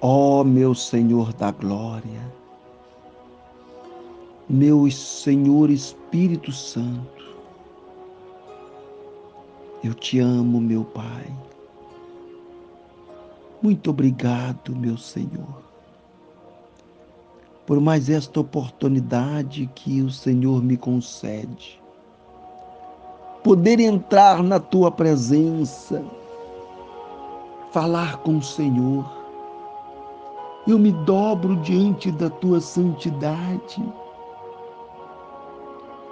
Ó meu Senhor da glória, meu Senhor Espírito Santo, eu te amo, meu Pai. Muito obrigado, meu Senhor, por mais esta oportunidade que o Senhor me concede. Poder entrar na tua presença, falar com o Senhor, eu me dobro diante da tua santidade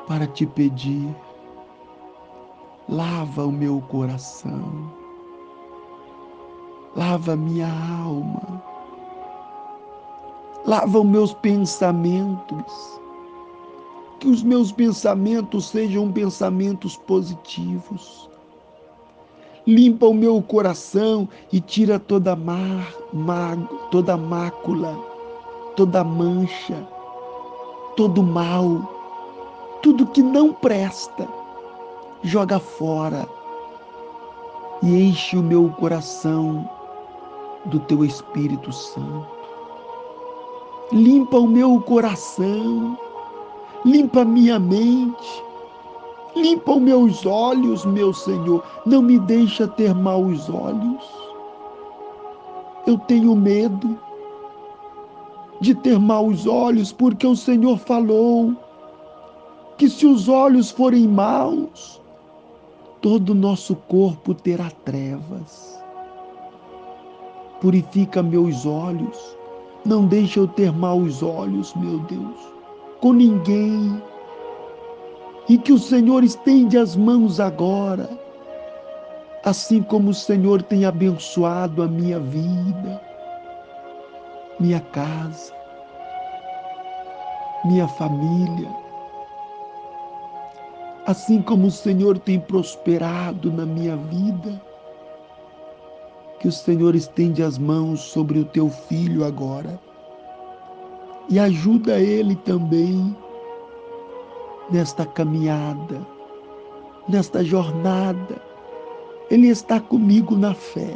para te pedir, lava o meu coração, lava minha alma, lava os meus pensamentos, que os meus pensamentos sejam pensamentos positivos limpa o meu coração e tira toda mar, toda mácula, toda mancha, todo mal, tudo que não presta, joga fora e enche o meu coração do teu Espírito Santo. Limpa o meu coração, limpa minha mente, Limpa os meus olhos, meu Senhor. Não me deixa ter maus olhos. Eu tenho medo de ter maus olhos, porque o Senhor falou que se os olhos forem maus, todo o nosso corpo terá trevas. Purifica meus olhos, não deixa eu ter maus olhos, meu Deus, com ninguém e que o Senhor estende as mãos agora, assim como o Senhor tem abençoado a minha vida, minha casa, minha família, assim como o Senhor tem prosperado na minha vida, que o Senhor estende as mãos sobre o teu filho agora e ajuda ele também nesta caminhada, nesta jornada. Ele está comigo na fé,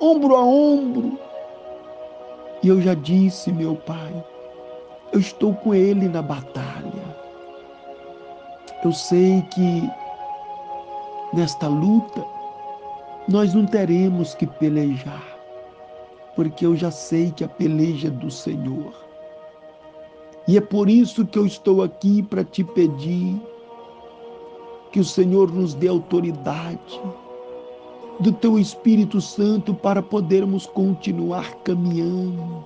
ombro a ombro. E eu já disse, meu Pai, eu estou com Ele na batalha. Eu sei que nesta luta nós não teremos que pelejar, porque eu já sei que a peleja é do Senhor. E é por isso que eu estou aqui para te pedir que o Senhor nos dê autoridade do teu Espírito Santo para podermos continuar caminhando,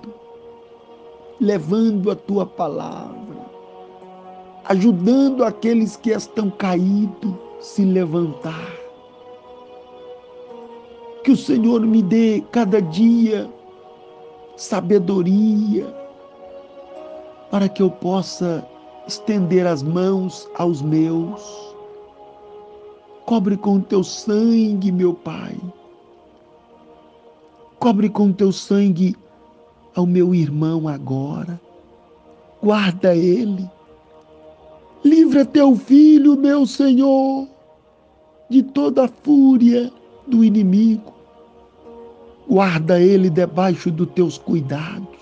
levando a tua palavra, ajudando aqueles que estão caídos se levantar. Que o Senhor me dê cada dia sabedoria, para que eu possa estender as mãos aos meus. Cobre com teu sangue, meu Pai. Cobre com teu sangue ao meu irmão agora. Guarda ele. Livra teu filho, meu Senhor, de toda a fúria do inimigo. Guarda ele debaixo dos teus cuidados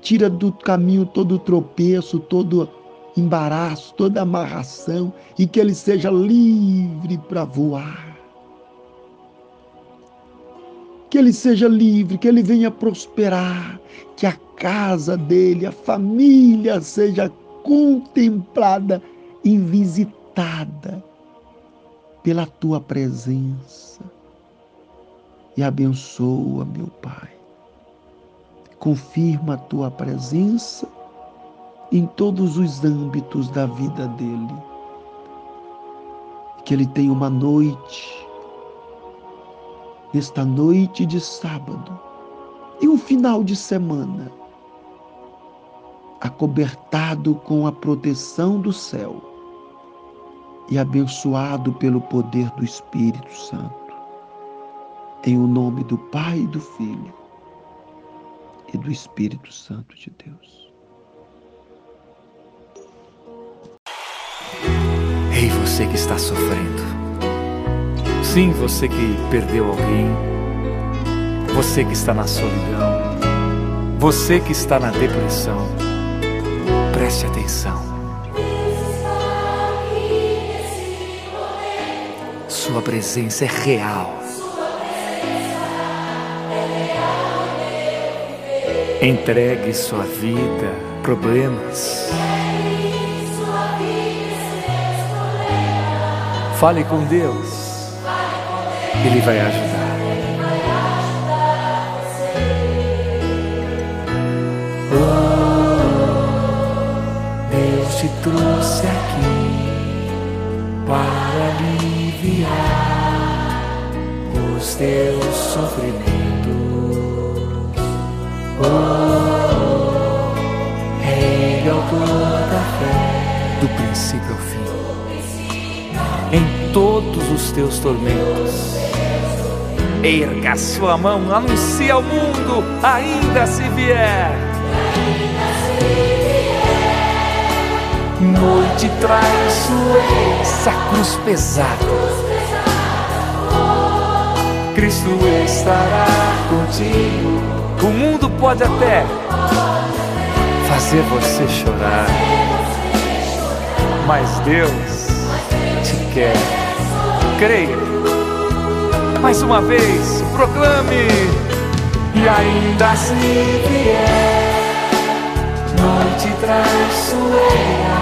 tira do caminho todo tropeço, todo embaraço, toda amarração e que ele seja livre para voar. Que ele seja livre, que ele venha prosperar, que a casa dele, a família seja contemplada e visitada pela tua presença. E abençoa, meu Pai confirma a tua presença em todos os âmbitos da vida dele. Que ele tenha uma noite, esta noite de sábado, e um final de semana, acobertado com a proteção do céu e abençoado pelo poder do Espírito Santo. Em o nome do Pai e do Filho e do Espírito Santo de Deus. Ei, você que está sofrendo. Sim, você que perdeu alguém. Você que está na solidão, você que está na depressão, preste atenção. Sua presença é real. Entregue sua vida, problemas. Fale com Deus. Ele vai ajudar. Oh, Deus te trouxe aqui para aliviar os teus sofrimentos. Rei do princípio ao fim em todos os teus tormentos. Erga sua mão, anuncia ao mundo, ainda se vier. Noite traiçoeira, essa cruz pesada. Cristo estará contigo. O mundo pode até fazer você chorar, mas Deus quer. Creia. Mais uma vez, proclame. E ainda se vier noite traiçoeira,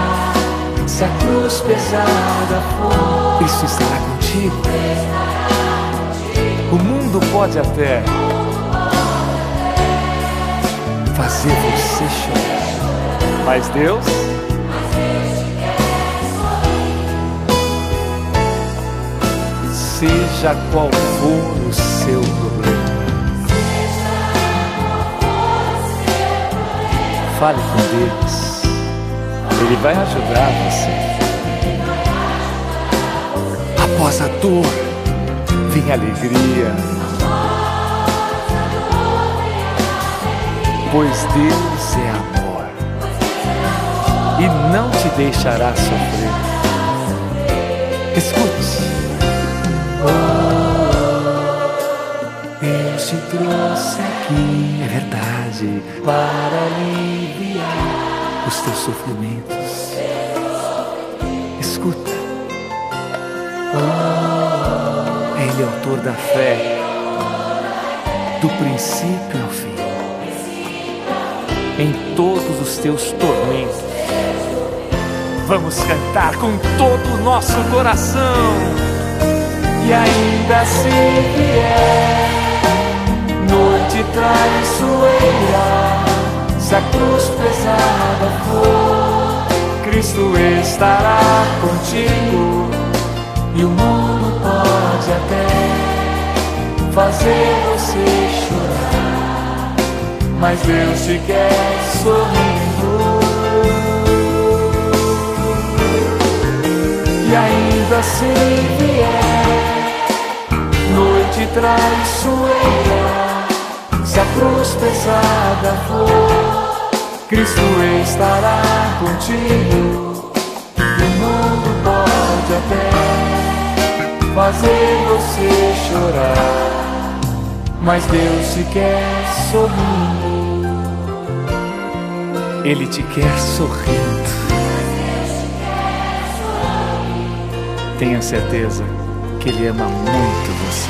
se a cruz pesada for, isso estará contigo. O mundo pode até fazer você chorar, mas Deus seja qual for o seu problema. Fale com Deus, Ele vai ajudar você. Após a dor, vem alegria. Pois Deus é amor e não te deixará sofrer. Escute. Deus te trouxe aqui, é verdade, para aliviar os teus sofrimentos. Escuta. Oh, Ele é autor da fé, do princípio ao fim, em todos os teus tormentos. Vamos cantar com todo o nosso coração e ainda se vier noite traiçoeira, se a cruz pesada for, Cristo estará contigo e o mundo fazer você chorar, mas Deus te quer sorrindo. E ainda se vier noite traiçoeira, se a cruz pesada for, Cristo estará contigo. E o mundo pode até fazer você chorar, mas Deus te quer sorrindo. Ele te quer sorrindo. Tenha certeza que Ele ama muito você.